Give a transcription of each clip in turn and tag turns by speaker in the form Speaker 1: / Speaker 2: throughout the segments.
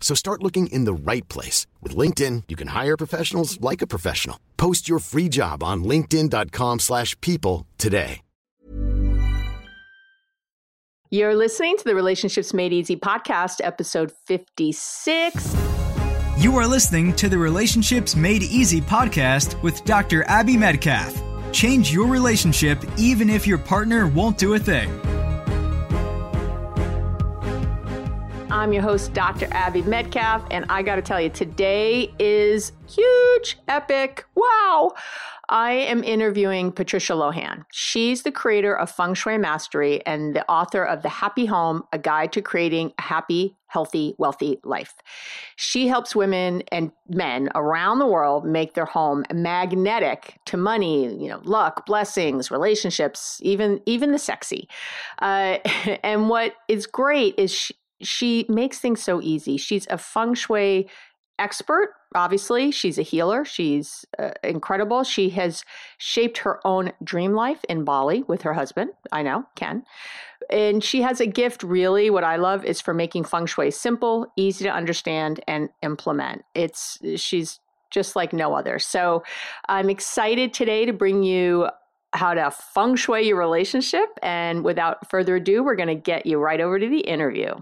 Speaker 1: So start looking in the right place. With LinkedIn, you can hire professionals like a professional. Post your free job on linkedin.com slash people today.
Speaker 2: You're listening to the Relationships Made Easy podcast, episode 56.
Speaker 3: You are listening to the Relationships Made Easy podcast with Dr. Abby Medcalf. Change your relationship even if your partner won't do a thing.
Speaker 2: I'm your host, Dr. Abby Medcalf, and I got to tell you, today is huge, epic. Wow. I am interviewing Patricia Lohan. She's the creator of Feng Shui Mastery and the author of The Happy Home, a guide to creating a happy, healthy, wealthy life. She helps women and men around the world make their home magnetic to money, you know, luck, blessings, relationships, even even the sexy. Uh, and what is great is she, she makes things so easy. She's a feng shui expert. Obviously, she's a healer. She's uh, incredible. She has shaped her own dream life in Bali with her husband. I know, Ken. And she has a gift, really. What I love is for making feng shui simple, easy to understand, and implement. It's she's just like no other. So I'm excited today to bring you how to feng shui your relationship. And without further ado, we're going to get you right over to the interview.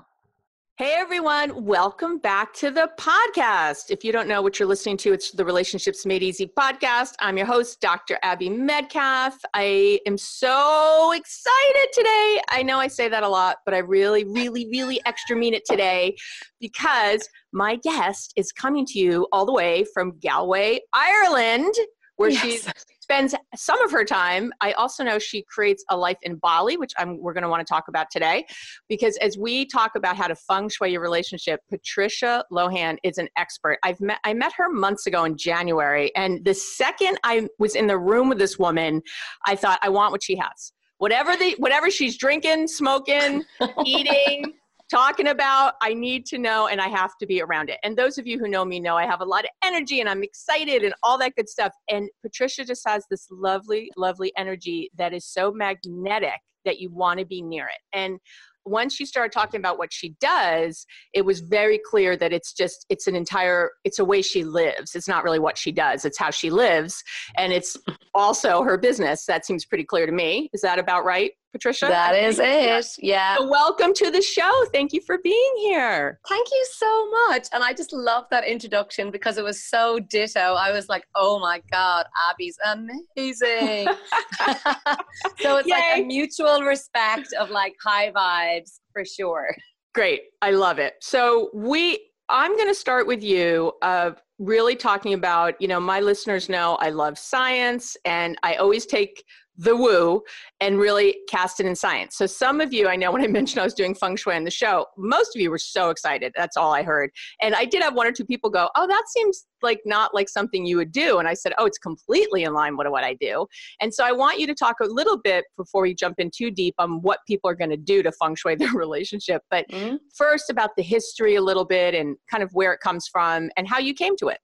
Speaker 2: Hey everyone, welcome back to the podcast. If you don't know what you're listening to, it's the Relationships Made Easy podcast. I'm your host, Dr. Abby Medcalf. I am so excited today. I know I say that a lot, but I really, really, really extra mean it today because my guest is coming to you all the way from Galway, Ireland, where yes. she's spends some of her time. I also know she creates a life in Bali, which I'm, we're going to want to talk about today, because as we talk about how to feng shui your relationship, Patricia Lohan is an expert. I've met I met her months ago in January, and the second I was in the room with this woman, I thought I want what she has. Whatever the whatever she's drinking, smoking, eating talking about. I need to know and I have to be around it. And those of you who know me know I have a lot of energy and I'm excited and all that good stuff. And Patricia just has this lovely, lovely energy that is so magnetic that you want to be near it. And once she started talking about what she does it was very clear that it's just it's an entire it's a way she lives it's not really what she does it's how she lives and it's also her business that seems pretty clear to me is that about right Patricia?
Speaker 4: That is it. Yeah.
Speaker 2: So welcome to the show. Thank you for being here.
Speaker 4: Thank you so much. And I just love that introduction because it was so ditto. I was like, oh my God, Abby's amazing. so it's Yay. like a mutual respect of like high vibes for sure.
Speaker 2: Great. I love it. So we I'm going to start with you of really talking about, you know, my listeners know I love science and I always take the woo and really cast it in science. So some of you, I know when I mentioned I was doing feng shui on the show, most of you were so excited. That's all I heard. And I did have one or two people go, "Oh, that seems like not like something you would do." And I said, "Oh, it's completely in line with what I do." And so I want you to talk a little bit before we jump in too deep on what people are going to do to feng shui their relationship. But mm-hmm. first about the history a little bit and kind of where it comes from and how you came to it.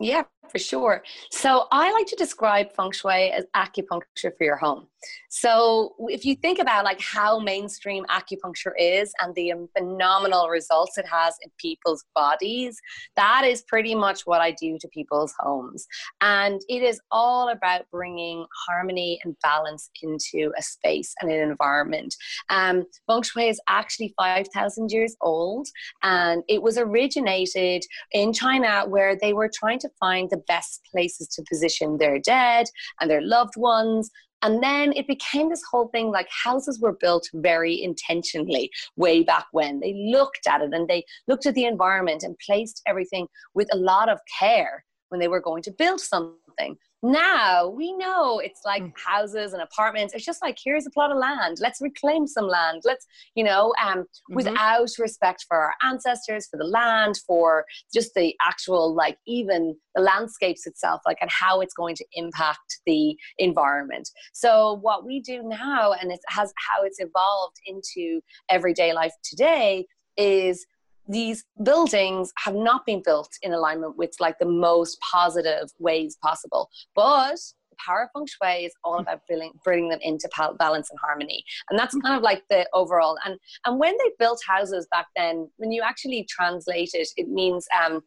Speaker 4: Yeah, for sure. So I like to describe feng shui as acupuncture for your home. So if you think about like how mainstream acupuncture is and the phenomenal results it has in people's bodies, that is pretty much what I do to people's homes. And it is all about bringing harmony and balance into a space and an environment. Um, feng Shui is actually 5,000 years old and it was originated in China where they were trying to find the best places to position their dead and their loved ones and then it became this whole thing like houses were built very intentionally way back when. They looked at it and they looked at the environment and placed everything with a lot of care when they were going to build something. Now we know it's like mm. houses and apartments. It's just like here's a plot of land. Let's reclaim some land. Let's, you know, um, mm-hmm. without respect for our ancestors, for the land, for just the actual like even the landscapes itself, like and how it's going to impact the environment. So what we do now, and it has how it's evolved into everyday life today, is these buildings have not been built in alignment with like the most positive ways possible but the power of feng shui is all about bringing, bringing them into balance and harmony. And that's kind of like the overall and and when they built houses back then when you actually translate it it means um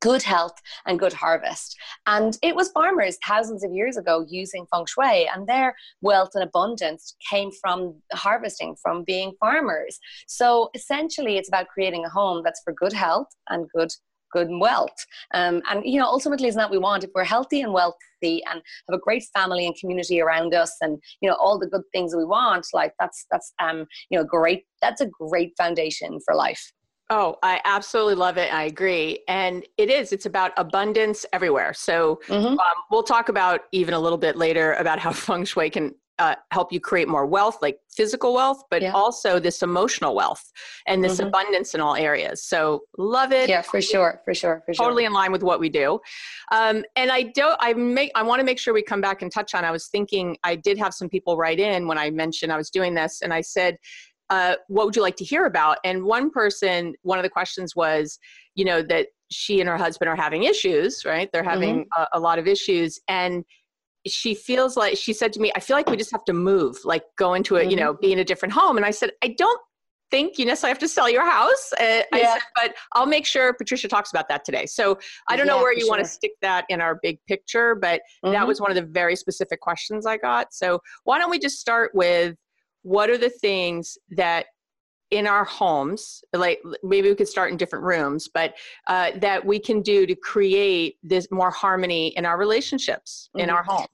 Speaker 4: good health and good harvest. And it was farmers thousands of years ago using feng shui, and their wealth and abundance came from harvesting, from being farmers. So essentially, it's about creating a home that's for good health and good good wealth. Um, and you know, ultimately, isn't that we want? If we're healthy and wealthy and have a great family and community around us, and you know, all the good things we want, like that's that's um, you know, great. That's a great foundation for life.
Speaker 2: Oh, I absolutely love it. I agree. And it is, it's about abundance everywhere. So mm-hmm. um, we'll talk about even a little bit later about how feng shui can uh, help you create more wealth, like physical wealth, but yeah. also this emotional wealth and this mm-hmm. abundance in all areas. So love it.
Speaker 4: Yeah, for sure, for sure, for
Speaker 2: sure. Totally in line with what we do. Um, and I don't. I make. I want to make sure we come back and touch on. I was thinking I did have some people write in when I mentioned I was doing this, and I said, uh, what would you like to hear about? And one person, one of the questions was, you know, that she and her husband are having issues, right? They're having mm-hmm. a, a, lot of issues. And she feels like, she said to me, I feel like we just have to move, like go into a, mm-hmm. you know, be in a different home. And I said, I don't think you necessarily have to sell your house. Uh, yeah. I said, but I'll make sure Patricia talks about that today. So I don't yeah, know where you sure. want to stick that in our big picture, but mm-hmm. that was one of the very specific questions I got. So why don't we just start with what are the things that in our homes like maybe we could start in different rooms but uh, that we can do to create this more harmony in our relationships mm-hmm. in our home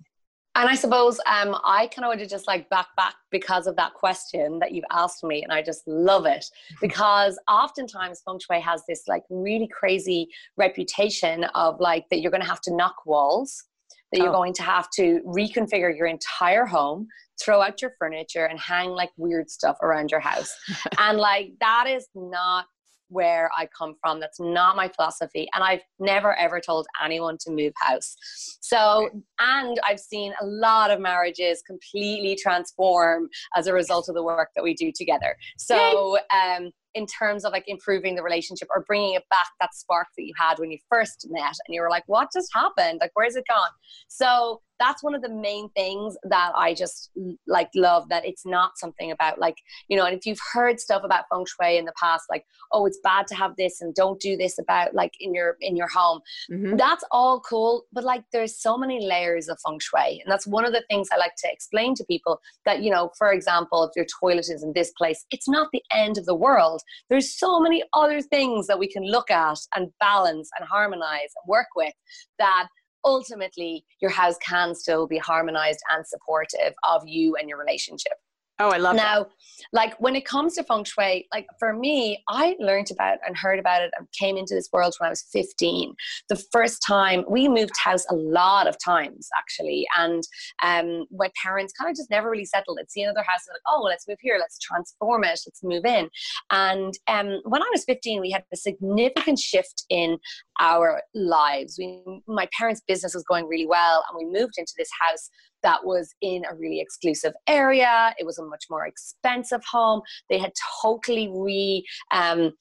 Speaker 4: and I suppose um, I kind of want to just like back back because of that question that you've asked me, and I just love it because oftentimes feng shui has this like really crazy reputation of like that you're going to have to knock walls, that you're oh. going to have to reconfigure your entire home throw out your furniture and hang like weird stuff around your house. and like that is not where I come from. That's not my philosophy. And I've never ever told anyone to move house. So, and I've seen a lot of marriages completely transform as a result of the work that we do together. So, um, in terms of like improving the relationship or bringing it back that spark that you had when you first met and you were like what just happened like where's it gone so that's one of the main things that I just like love that it's not something about like, you know, and if you've heard stuff about feng shui in the past, like, oh, it's bad to have this and don't do this about like in your in your home. Mm-hmm. That's all cool. But like there's so many layers of feng shui. And that's one of the things I like to explain to people that, you know, for example, if your toilet is in this place, it's not the end of the world. There's so many other things that we can look at and balance and harmonize and work with that ultimately your house can still be harmonized and supportive of you and your relationship.
Speaker 2: Oh, I love it.
Speaker 4: now,
Speaker 2: that.
Speaker 4: like when it comes to feng shui, like for me, I learned about and heard about it and came into this world when I was 15. The first time we moved house a lot of times actually, and um, my parents kind of just never really settled. They'd see another house and like, oh, well, let's move here, let's transform it, let's move in. And um, when I was 15, we had a significant shift in our lives. We, my parents' business was going really well, and we moved into this house that was in a really exclusive area. It was a much more expensive home. They had totally re um,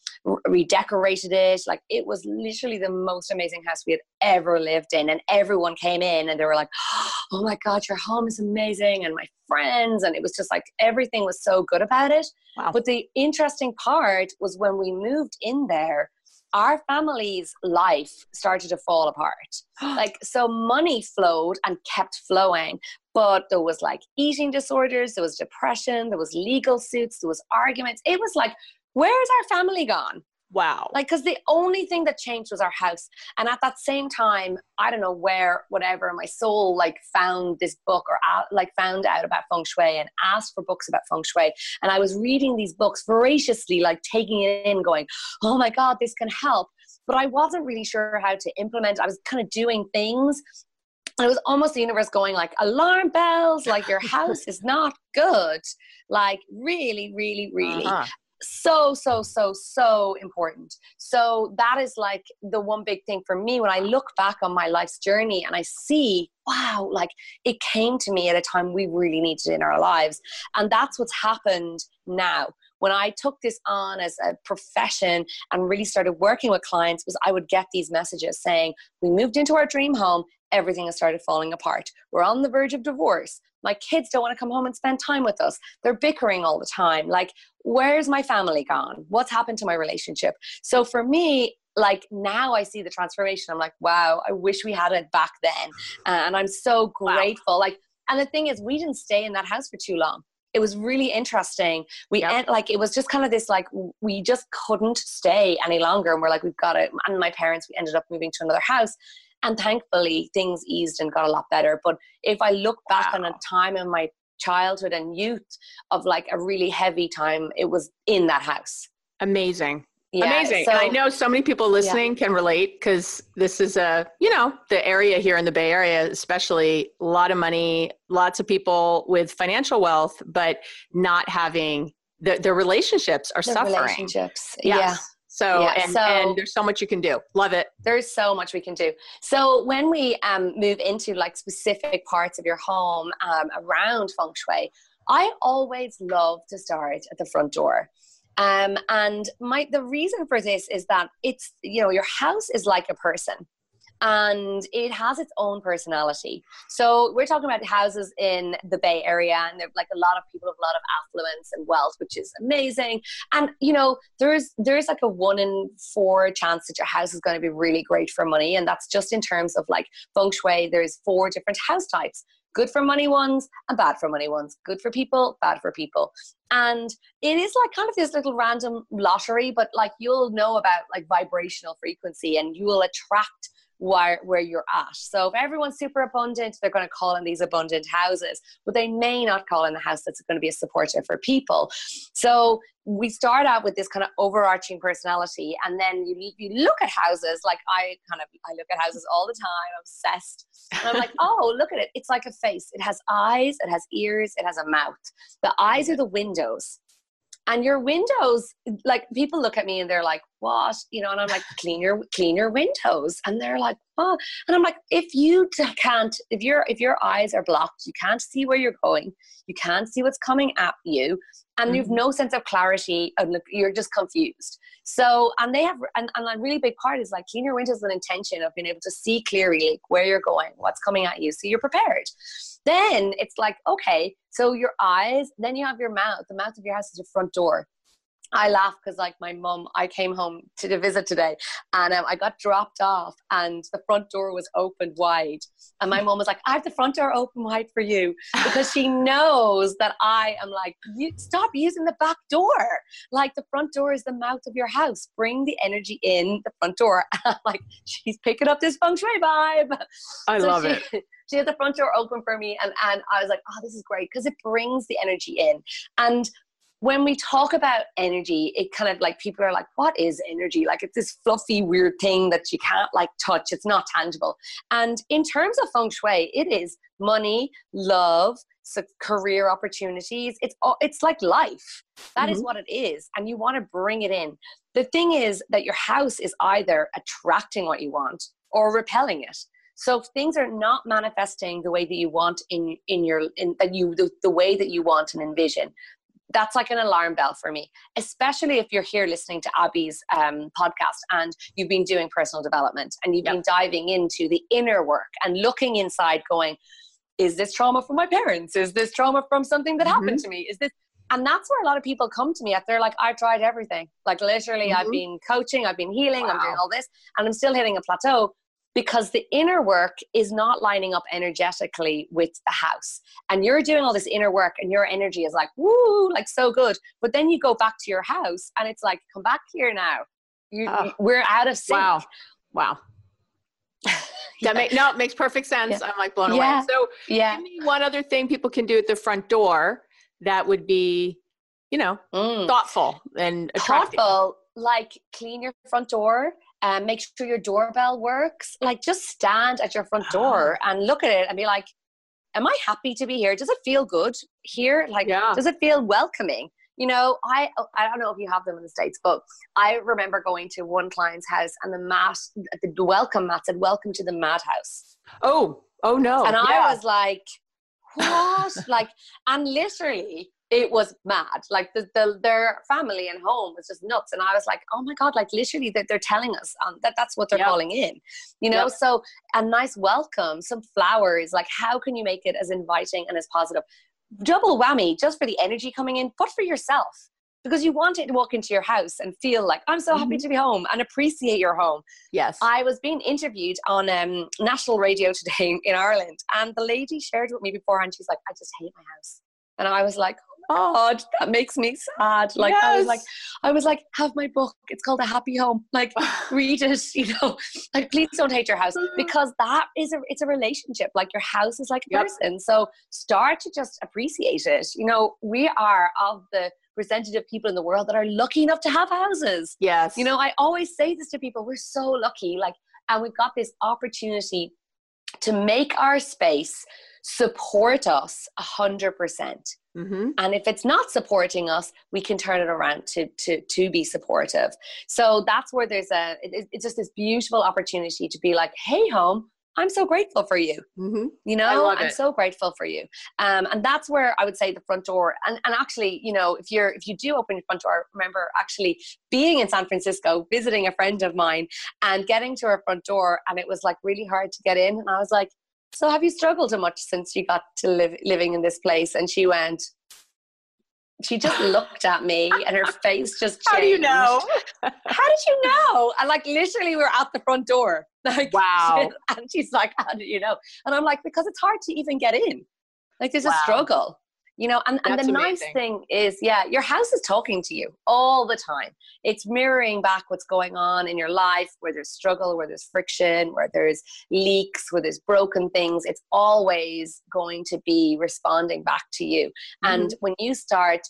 Speaker 4: redecorated it. Like it was literally the most amazing house we had ever lived in. And everyone came in and they were like, "Oh my god, your home is amazing!" And my friends, and it was just like everything was so good about it. Wow. But the interesting part was when we moved in there our family's life started to fall apart. like, so money flowed and kept flowing, but there was like eating disorders, there was depression, there was legal suits, there was arguments. It was like, where's our family gone?
Speaker 2: Wow.
Speaker 4: Like, because the only thing that changed was our house. And at that same time, I don't know where, whatever, my soul like found this book or uh, like found out about feng shui and asked for books about feng shui. And I was reading these books voraciously, like taking it in, going, oh my God, this can help. But I wasn't really sure how to implement. I was kind of doing things and it was almost the universe going like alarm bells like your house is not good like really really really uh-huh so so so so important. So that is like the one big thing for me when i look back on my life's journey and i see wow like it came to me at a time we really needed in our lives. And that's what's happened now. When i took this on as a profession and really started working with clients was i would get these messages saying we moved into our dream home everything has started falling apart we're on the verge of divorce my kids don't want to come home and spend time with us. They're bickering all the time. Like, where's my family gone? What's happened to my relationship? So for me, like now I see the transformation. I'm like, wow, I wish we had it back then. And I'm so grateful. Wow. Like, and the thing is, we didn't stay in that house for too long. It was really interesting. We yep. end, like it was just kind of this like we just couldn't stay any longer, and we're like we've got it. And my parents, we ended up moving to another house, and thankfully, things eased and got a lot better. But if I look back wow. on a time in my childhood and youth of like a really heavy time, it was in that house.
Speaker 2: Amazing. Yeah, Amazing. So, and I know so many people listening yeah. can relate because this is a, you know, the area here in the Bay Area, especially a lot of money, lots of people with financial wealth, but not having the, their relationships are
Speaker 4: the
Speaker 2: suffering.
Speaker 4: Relationships. Yes. Yeah.
Speaker 2: So, yeah, and, so and there's so much you can do. Love it.
Speaker 4: There's so much we can do. So when we um, move into like specific parts of your home um, around feng shui, I always love to start at the front door. Um, and my the reason for this is that it's you know your house is like a person and it has its own personality. So we're talking about houses in the Bay Area, and there's like a lot of people have a lot of affluence and wealth, which is amazing. And you know, there's there's like a one in four chance that your house is going to be really great for money, and that's just in terms of like feng shui. There's four different house types good for money ones and bad for money ones. Good for people, bad for people. And it is like kind of this little random lottery, but like you'll know about like vibrational frequency and you will attract where, where you're at. So if everyone's super abundant, they're going to call in these abundant houses, but they may not call in the house that's going to be a supporter for people. So we start out with this kind of overarching personality, and then you, you look at houses like I kind of I look at houses all the time, obsessed. And I'm like, oh, look at it. It's like a face. It has eyes, it has ears, it has a mouth. The eyes are the windows and your windows like people look at me and they're like what? You know and i'm like clean your clean your windows. And they're like oh and i'm like if you can't if your if your eyes are blocked you can't see where you're going. You can't see what's coming at you. And mm-hmm. you've no sense of clarity and you're just confused. So and they have and, and a really big part is like clean your windows with an intention of being able to see clearly where you're going what's coming at you so you're prepared then it's like, okay, so your eyes, then you have your mouth. The mouth of your house is your front door. I laugh because like my mum, I came home to the visit today and um, I got dropped off and the front door was opened wide. And my mum was like, I have the front door open wide for you because she knows that I am like, you stop using the back door. Like the front door is the mouth of your house. Bring the energy in the front door. like she's picking up this feng shui vibe.
Speaker 2: I so love
Speaker 4: she,
Speaker 2: it
Speaker 4: she had the front door open for me and, and I was like, oh, this is great because it brings the energy in. And when we talk about energy, it kind of like people are like, what is energy? Like it's this fluffy, weird thing that you can't like touch. It's not tangible. And in terms of feng shui, it is money, love, so career opportunities. It's it's like life. That mm-hmm. is what it is, and you want to bring it in. The thing is that your house is either attracting what you want or repelling it. So if things are not manifesting the way that you want in in your in that you the, the way that you want and envision, that's like an alarm bell for me, especially if you're here listening to Abby's um, podcast and you've been doing personal development and you've yep. been diving into the inner work and looking inside, going, is this trauma from my parents? Is this trauma from something that mm-hmm. happened to me? Is this and that's where a lot of people come to me at they're like i tried everything like literally mm-hmm. i've been coaching i've been healing wow. i'm doing all this and i'm still hitting a plateau because the inner work is not lining up energetically with the house. And you're doing all this inner work and your energy is like, woo, like so good. But then you go back to your house and it's like, come back here now. You, oh. We're out of sync.
Speaker 2: Wow. Wow. that make, no, it makes perfect sense. Yeah. I'm like blown yeah. away. So yeah. give me one other thing people can do at the front door that would be, you know, mm. thoughtful and attractive. Thoughtful,
Speaker 4: like clean your front door um, make sure your doorbell works. Like just stand at your front door and look at it and be like, am I happy to be here? Does it feel good here? Like, yeah. does it feel welcoming? You know, I I don't know if you have them in the states, but I remember going to one client's house and the mat, the welcome mat said "Welcome to the madhouse."
Speaker 2: Oh, oh no!
Speaker 4: And yeah. I was like, what? like, and literally, it was mad. Like the, the, their family and home was just nuts. And I was like, oh my God, like literally they're, they're telling us um, that that's what they're yep. calling in, you know? Yep. So a nice welcome, some flowers, like how can you make it as inviting and as positive? Double whammy just for the energy coming in, but for yourself because you want it to walk into your house and feel like I'm so mm-hmm. happy to be home and appreciate your home.
Speaker 2: Yes.
Speaker 4: I was being interviewed on um, national radio today in Ireland, and the lady shared with me beforehand. She's like, "I just hate my house," and I was like, Oh. God, that makes me sad. Like yes. I was like, I was like, have my book. It's called A Happy Home. Like read it, you know. Like please don't hate your house because that is a it's a relationship. Like your house is like a yep. person. So start to just appreciate it. You know, we are of the percentage of people in the world that are lucky enough to have houses.
Speaker 2: Yes.
Speaker 4: You know, I always say this to people, we're so lucky. Like, and we've got this opportunity to make our space support us a hundred percent Mm-hmm. And if it's not supporting us, we can turn it around to to to be supportive. So that's where there's a it, it's just this beautiful opportunity to be like, hey, home. I'm so grateful for you. Mm-hmm. You know, I'm it. so grateful for you. Um, and that's where I would say the front door. And, and actually, you know, if you're if you do open your front door, remember actually being in San Francisco, visiting a friend of mine, and getting to her front door, and it was like really hard to get in. And I was like, so have you struggled much since you got to live living in this place? And she went, she just looked at me and her face just changed.
Speaker 2: How do you know?
Speaker 4: How did you know? And like literally we are at the front door. Like
Speaker 2: wow.
Speaker 4: and she's like, How did you know? And I'm like, because it's hard to even get in. Like there's wow. a struggle you know and, and the amazing. nice thing is yeah your house is talking to you all the time it's mirroring back what's going on in your life where there's struggle where there's friction where there's leaks where there's broken things it's always going to be responding back to you mm-hmm. and when you start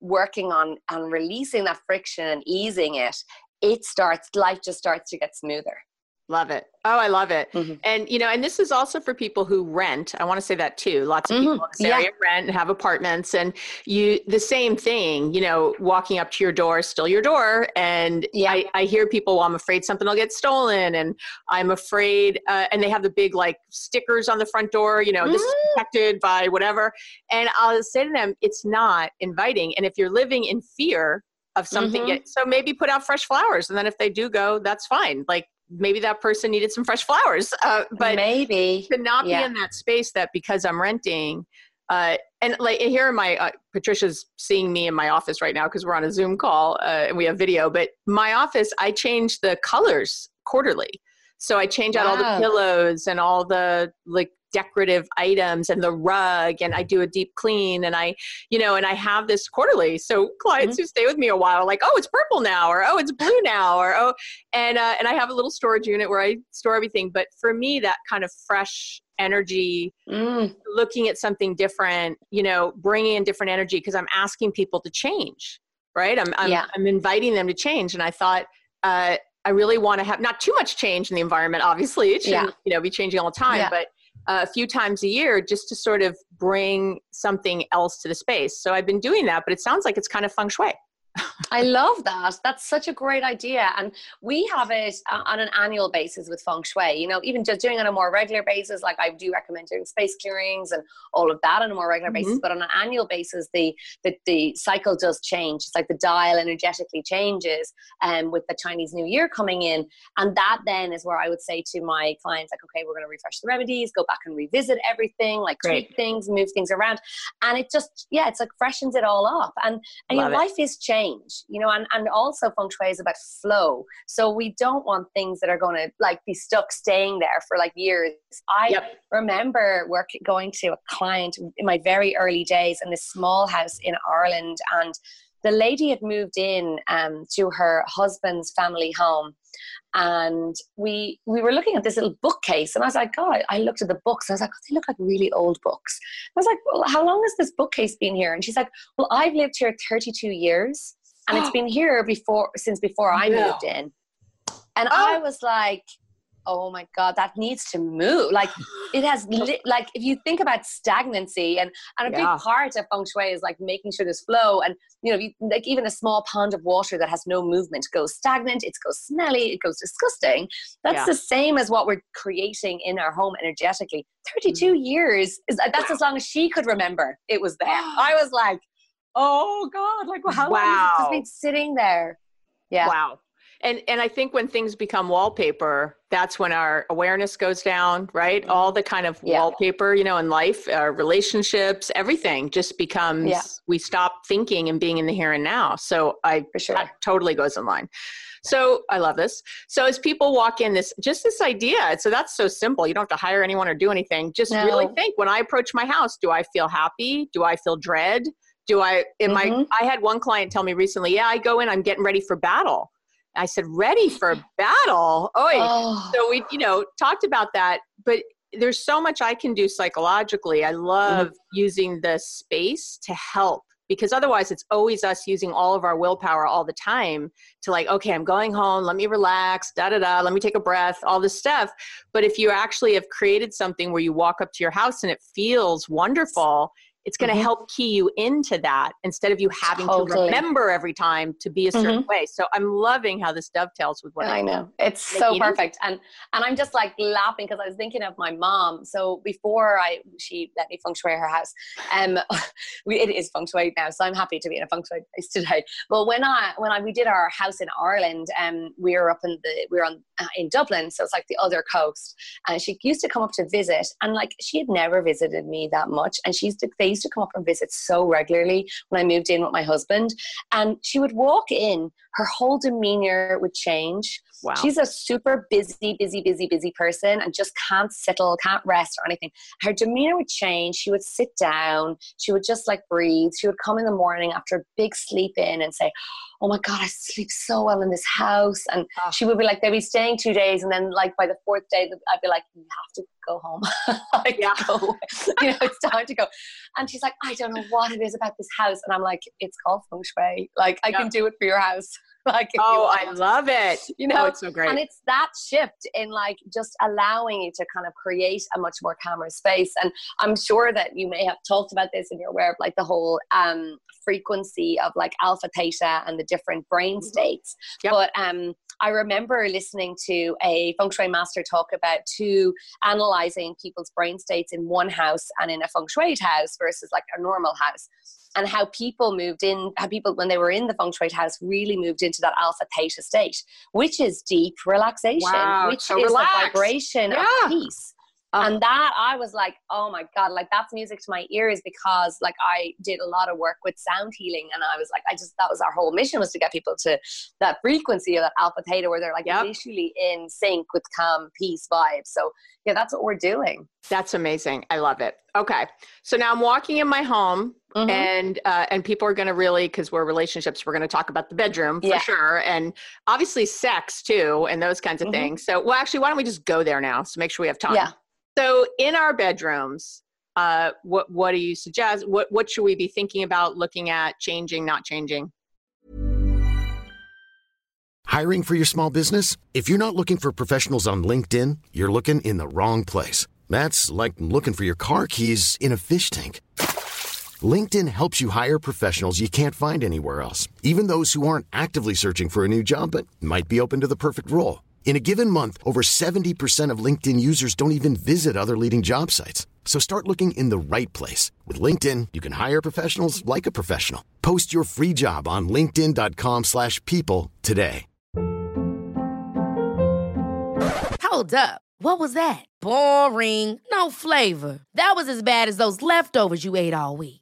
Speaker 4: working on and releasing that friction and easing it it starts life just starts to get smoother
Speaker 2: Love it. Oh, I love it. Mm-hmm. And you know, and this is also for people who rent. I want to say that too. Lots of mm-hmm. people in this area yeah. rent and have apartments and you the same thing, you know, walking up to your door, still your door. And yeah. I, I hear people, well, I'm afraid something will get stolen and I'm afraid uh, and they have the big like stickers on the front door, you know, mm-hmm. this is mm-hmm. protected by whatever. And I'll say to them, it's not inviting. And if you're living in fear of something mm-hmm. so maybe put out fresh flowers and then if they do go that's fine like maybe that person needed some fresh flowers. Uh, but
Speaker 4: maybe
Speaker 2: to not yeah. be in that space that because I'm renting, uh, and like here in my uh, Patricia's seeing me in my office right now because we're on a Zoom call uh, and we have video. But my office, I change the colors quarterly, so I change out wow. all the pillows and all the like decorative items and the rug and I do a deep clean and I, you know, and I have this quarterly. So clients mm-hmm. who stay with me a while like, oh, it's purple now or oh, it's blue now or oh, and uh, and I have a little storage unit where I store everything. But for me, that kind of fresh energy, mm. looking at something different, you know, bringing in different energy because I'm asking people to change, right? I'm I'm, yeah. I'm inviting them to change, and I thought. Uh, I really want to have not too much change in the environment. Obviously, it shouldn't yeah. you know be changing all the time, yeah. but a few times a year just to sort of bring something else to the space. So I've been doing that, but it sounds like it's kind of feng shui.
Speaker 4: I love that. That's such a great idea. And we have it uh, on an annual basis with feng shui. You know, even just doing it on a more regular basis, like I do recommend doing space clearings and all of that on a more regular mm-hmm. basis. But on an annual basis, the, the the cycle does change. It's like the dial energetically changes um, with the Chinese New Year coming in. And that then is where I would say to my clients, like, okay, we're going to refresh the remedies, go back and revisit everything, like great. tweak things, move things around. And it just, yeah, it's like freshens it all up. And, and your life is changed change, you know, and, and also feng shui is about flow. So we don't want things that are going to like be stuck staying there for like years. I yep. remember work going to a client in my very early days in this small house in Ireland and the lady had moved in um, to her husband's family home and we we were looking at this little bookcase and i was like god i looked at the books and i was like oh, they look like really old books i was like well how long has this bookcase been here and she's like well i've lived here 32 years and it's been here before since before i no. moved in and oh. i was like oh my god that needs to move like it has li- like if you think about stagnancy and and a yeah. big part of feng shui is like making sure there's flow and you know you, like even a small pond of water that has no movement goes stagnant it goes smelly it goes disgusting that's yeah. the same as what we're creating in our home energetically 32 mm. years is that's as long as she could remember it was there i was like oh god like well, how wow. long has it just been sitting there? Yeah.
Speaker 2: Wow. And and i think when things become wallpaper that's when our awareness goes down right? Mm-hmm. All the kind of yeah. wallpaper you know in life our relationships everything just becomes yeah. we stop thinking and being in the here and now. So i For sure. totally goes in line. So i love this. So as people walk in this just this idea so that's so simple. You don't have to hire anyone or do anything. Just no. really think when i approach my house do i feel happy? Do i feel dread do i am mm-hmm. i i had one client tell me recently yeah i go in i'm getting ready for battle I said, ready for battle. Oy. Oh. So we, you know, talked about that, but there's so much I can do psychologically. I love mm-hmm. using the space to help because otherwise it's always us using all of our willpower all the time to like okay i'm going home let me relax da da da let me take a breath all this stuff but if you actually have created something where you walk up to your house and it feels wonderful it's going to mm-hmm. help key you into that instead of you having totally. to remember every time to be a certain mm-hmm. way. So I'm loving how this dovetails with what
Speaker 4: I, know. It's so perfect, and and I'm just like laughing because I was thinking of my mom. So before I she let me feng shui her house, um, we, it is feng shui now. So I'm happy to be in a feng shui place today. But when I when I we did our house in Ireland, um, we were up in the we were on uh, in Dublin, so it's like the other coast, and she used to come up to visit, and like she had never visited me that much, and she used to they used to come up and visit so regularly when I moved in with my husband. And she would walk in, her whole demeanor would change. Wow. She's a super busy, busy, busy, busy person and just can't settle, can't rest or anything. Her demeanor would change. She would sit down. She would just like breathe. She would come in the morning after a big sleep in and say, Oh my God, I sleep so well in this house. And oh. she would be like, they'd be staying two days. And then, like, by the fourth day, I'd be like, You have to go home. like, yeah. go. you know, it's time to go. And she's like, I don't know what it is about this house. And I'm like, It's called feng shui. Like, I yeah. can do it for your house. like
Speaker 2: oh i love it
Speaker 4: you know
Speaker 2: oh, it's so great
Speaker 4: and it's that shift in like just allowing you to kind of create a much more calmer space and i'm sure that you may have talked about this and you're aware of like the whole um frequency of like alpha theta and the different brain mm-hmm. states yep. but um I remember listening to a feng shui master talk about two analyzing people's brain states in one house and in a feng shui house versus like a normal house and how people moved in, how people, when they were in the feng shui house, really moved into that alpha theta state, which is deep relaxation, wow, which so is relaxed. the vibration yeah. of peace. Uh-huh. And that I was like, oh my God, like that's music to my ears because like I did a lot of work with sound healing and I was like, I just, that was our whole mission was to get people to that frequency of that alpha theta where they're like yep. literally in sync with calm, peace vibes. So yeah, that's what we're doing.
Speaker 2: That's amazing. I love it. Okay. So now I'm walking in my home mm-hmm. and uh, and people are going to really because we're relationships we're going to talk about the bedroom for yeah. sure and obviously sex too and those kinds of mm-hmm. things so well actually why don't we just go there now so make sure we have time
Speaker 4: yeah
Speaker 2: so in our bedrooms uh, what what do you suggest? What what should we be thinking about looking at changing not changing?
Speaker 1: Hiring for your small business? If you're not looking for professionals on linkedin you're looking in the wrong place. That's like looking for your car keys in a fish tank. LinkedIn helps you hire professionals you can't find anywhere else, even those who aren't actively searching for a new job but might be open to the perfect role. In a given month, over 70% of LinkedIn users don't even visit other leading job sites. So start looking in the right place. With LinkedIn, you can hire professionals like a professional. Post your free job on linkedin.com slash people today.
Speaker 5: Hold up. What was that? Boring. No flavor. That was as bad as those leftovers you ate all week.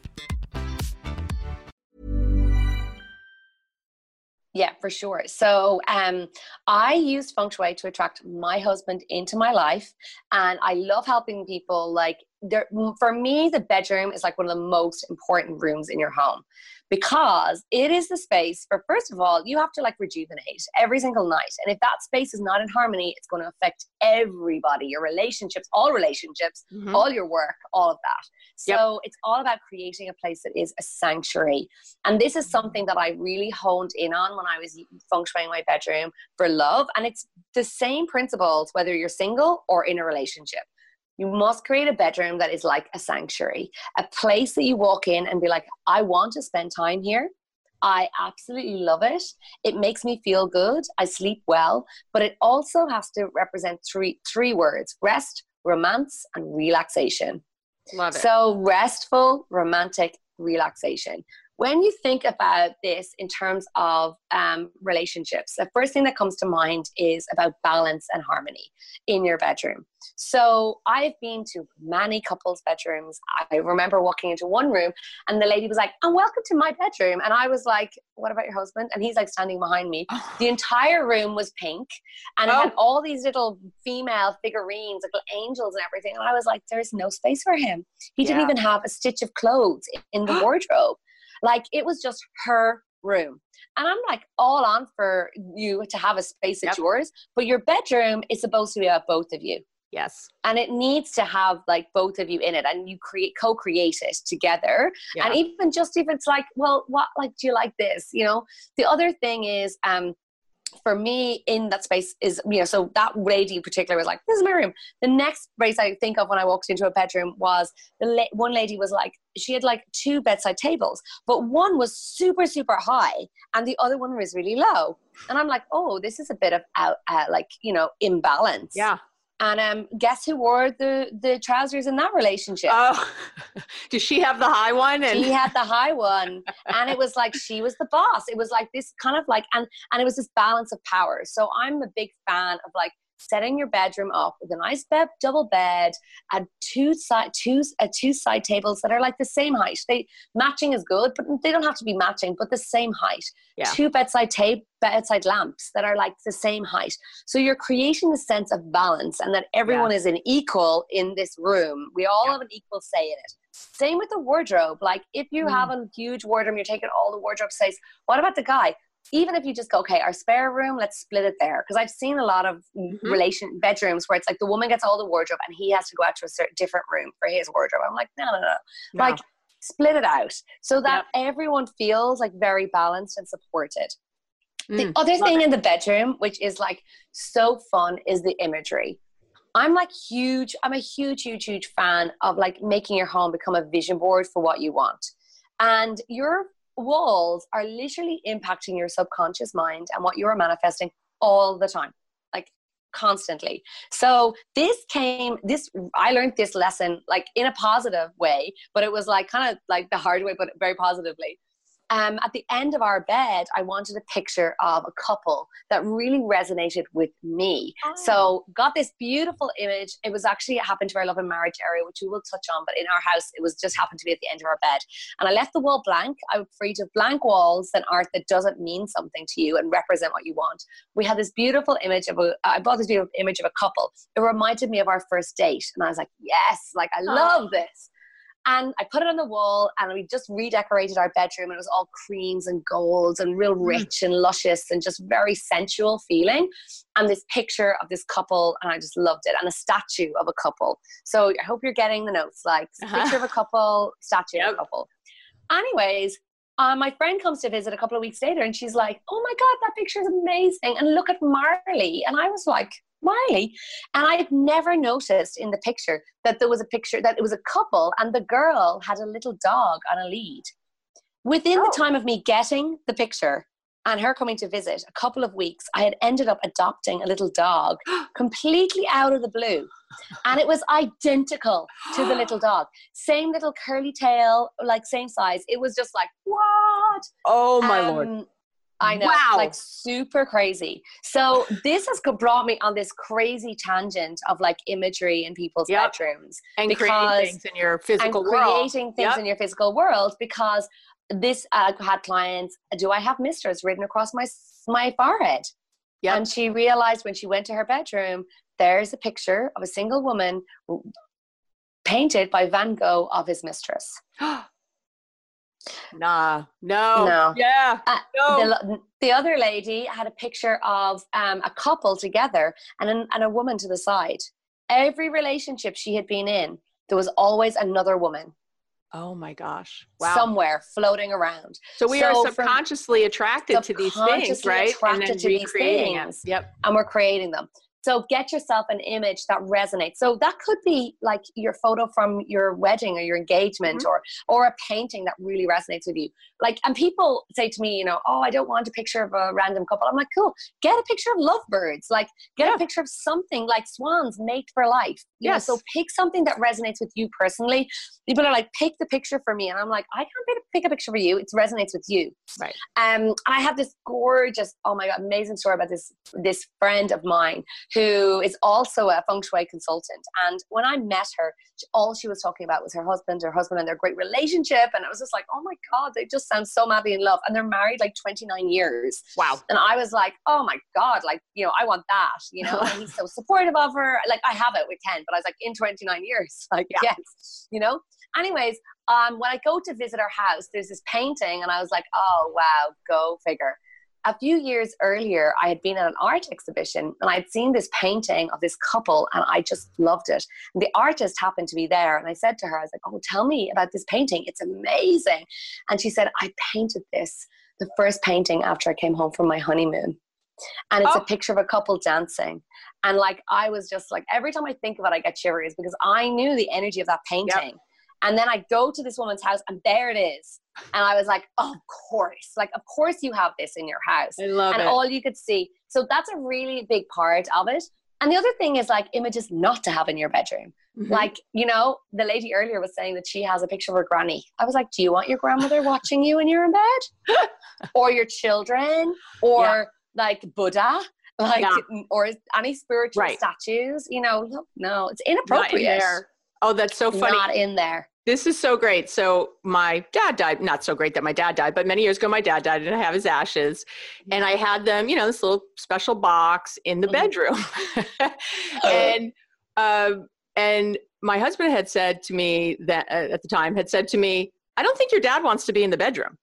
Speaker 4: Yeah, for sure. So um, I used feng shui to attract my husband into my life, and I love helping people. Like, there, for me, the bedroom is like one of the most important rooms in your home because it is the space for first of all you have to like rejuvenate every single night. And if that space is not in harmony it's going to affect everybody your relationships all relationships mm-hmm. all your work all of that. So yep. it's all about creating a place that is a sanctuary. And this is something that i really honed in on when i was feng shuiing my bedroom for love. And it's the same principles whether you're single or in a relationship you must create a bedroom that is like a sanctuary, a place that you walk in and be like, I want to spend time here. I absolutely love it. It makes me feel good. I sleep well, but it also has to represent three three words: rest, romance, and relaxation.
Speaker 2: Love it.
Speaker 4: So restful, romantic, relaxation when you think about this in terms of um, relationships, the first thing that comes to mind is about balance and harmony in your bedroom. So I've been to many couples' bedrooms. I remember walking into one room and the lady was like, "I'm welcome to my bedroom," and I was like, "What about your husband?" And he's like standing behind me. The entire room was pink, and it had oh. all these little female figurines, like little angels and everything. And I was like, "There's no space for him. He didn't even have a stitch of clothes in the wardrobe." Like it was just her room. And I'm like all on for you to have a space yep. yours, but your bedroom is supposed to be about both of you.
Speaker 2: Yes.
Speaker 4: And it needs to have like both of you in it and you create co-create it together. Yeah. And even just if it's like, well, what like do you like this? You know? The other thing is um for me in that space is you know so that lady in particular was like this is my room. The next place i think of when i walked into a bedroom was the la- one lady was like she had like two bedside tables but one was super super high and the other one was really low. And i'm like oh this is a bit of out uh, like you know imbalance.
Speaker 2: Yeah
Speaker 4: and um, guess who wore the the trousers in that relationship?
Speaker 2: Oh, does she have the high one?
Speaker 4: And she had the high one, and it was like she was the boss. It was like this kind of like, and and it was this balance of power. So I'm a big fan of like setting your bedroom up with a nice bed, double bed, and two side two uh, two side tables that are like the same height. They matching is good, but they don't have to be matching, but the same height. Yeah. Two bedside tape bedside lamps that are like the same height. So you're creating a sense of balance and that everyone yeah. is an equal in this room. We all yeah. have an equal say in it. Same with the wardrobe. Like if you mm. have a huge wardrobe, you're taking all the wardrobe space. What about the guy? Even if you just go, okay, our spare room, let's split it there. Because I've seen a lot of mm-hmm. relation bedrooms where it's like the woman gets all the wardrobe and he has to go out to a certain different room for his wardrobe. I'm like, no, no, no. no. Like split it out so that yep. everyone feels like very balanced and supported. Mm, the other thing it. in the bedroom, which is like so fun, is the imagery. I'm like huge, I'm a huge, huge, huge fan of like making your home become a vision board for what you want. And your walls are literally impacting your subconscious mind and what you're manifesting all the time Like constantly. So this came, this, I learned this lesson like in a positive way, but it was like kind of like the hard way, but very positively um, at the end of our bed, I wanted a picture of a couple that really resonated with me. Oh. So got this beautiful image. It was actually it happened to our love and marriage area, which we will touch on. But in our house, it was just happened to be at the end of our bed, and I left the wall blank. I would free to blank walls and art that doesn't mean something to you and represent what you want. We had this beautiful image of a. I bought this beautiful image of a couple. It reminded me of our first date, and I was like, yes, like I love this. And I put it on the wall and we just redecorated our bedroom and it was all creams and golds and real mm. rich and luscious and just very sensual feeling. And this picture of this couple and I just loved it and a statue of a couple. So I hope you're getting the notes like uh-huh. picture of a couple, statue yep. of a couple. Anyways, uh, my friend comes to visit a couple of weeks later and she's like, oh my God, that picture is amazing. And look at Marley. And I was like, Marley. And I had never noticed in the picture that there was a picture that it was a couple and the girl had a little dog on a lead. Within oh. the time of me getting the picture and her coming to visit, a couple of weeks, I had ended up adopting a little dog completely out of the blue. And it was identical to the little dog. Same little curly tail, like same size. It was just like, what?
Speaker 2: Oh my um, lord
Speaker 4: I know. Wow. Like super crazy. So this has brought me on this crazy tangent of like imagery in people's yep. bedrooms.
Speaker 2: And because, creating things in your physical
Speaker 4: and
Speaker 2: world.
Speaker 4: Creating things yep. in your physical world because this uh, had clients, do I have misters written across my my forehead? Yep. And she realized when she went to her bedroom, there's a picture of a single woman painted by Van Gogh of his mistress.
Speaker 2: Nah, no,
Speaker 4: no,
Speaker 2: yeah, uh, no.
Speaker 4: The, the, other lady had a picture of um, a couple together and an, and a woman to the side. Every relationship she had been in, there was always another woman.
Speaker 2: Oh my gosh! Wow.
Speaker 4: Somewhere floating around.
Speaker 2: So we so are subconsciously attracted to these things, right?
Speaker 4: Attracted and then to recreating these things.
Speaker 2: them. Yep.
Speaker 4: And we're creating them. So get yourself an image that resonates. So that could be like your photo from your wedding or your engagement mm-hmm. or or a painting that really resonates with you. Like and people say to me, you know, oh, I don't want a picture of a random couple. I'm like, cool. Get a picture of lovebirds. Like get yeah. a picture of something like swans mate for life. Yeah. So pick something that resonates with you personally. People are like, pick the picture for me. And I'm like, I can't pick a picture for you. It resonates with you.
Speaker 2: Right.
Speaker 4: Um I have this gorgeous, oh my god, amazing story about this this friend of mine who is also a feng shui consultant. And when I met her, all she was talking about was her husband, her husband and their great relationship. And I was just like, oh my God, they just sound so madly in love. And they're married like 29 years.
Speaker 2: Wow.
Speaker 4: And I was like, oh my God, like, you know, I want that, you know, and he's so supportive of her. Like, I have it with Ken, but I was like, in 29 years, like, yeah. yes, you know? Anyways, um, when I go to visit her house, there's this painting, and I was like, oh, wow, go figure a few years earlier, I had been at an art exhibition and I'd seen this painting of this couple and I just loved it. And the artist happened to be there. And I said to her, I was like, Oh, tell me about this painting. It's amazing. And she said, I painted this, the first painting after I came home from my honeymoon. And it's oh. a picture of a couple dancing. And like, I was just like, every time I think of it, I get shivers because I knew the energy of that painting. Yep. And then I go to this woman's house and there it is and I was like, of course, like, of course you have this in your house.
Speaker 2: I love
Speaker 4: and
Speaker 2: it.
Speaker 4: all you could see. So that's a really big part of it. And the other thing is like images not to have in your bedroom. Mm-hmm. Like, you know, the lady earlier was saying that she has a picture of her granny. I was like, do you want your grandmother watching you when you're in bed? or your children? Or yeah. like Buddha? Like, yeah. or any spiritual right. statues? You know, no, it's inappropriate.
Speaker 2: In oh, that's so funny.
Speaker 4: Not in there.
Speaker 2: This is so great. So my dad died. Not so great that my dad died, but many years ago my dad died, and I have his ashes, and I had them, you know, this little special box in the mm-hmm. bedroom, and um, and my husband had said to me that uh, at the time had said to me, "I don't think your dad wants to be in the bedroom."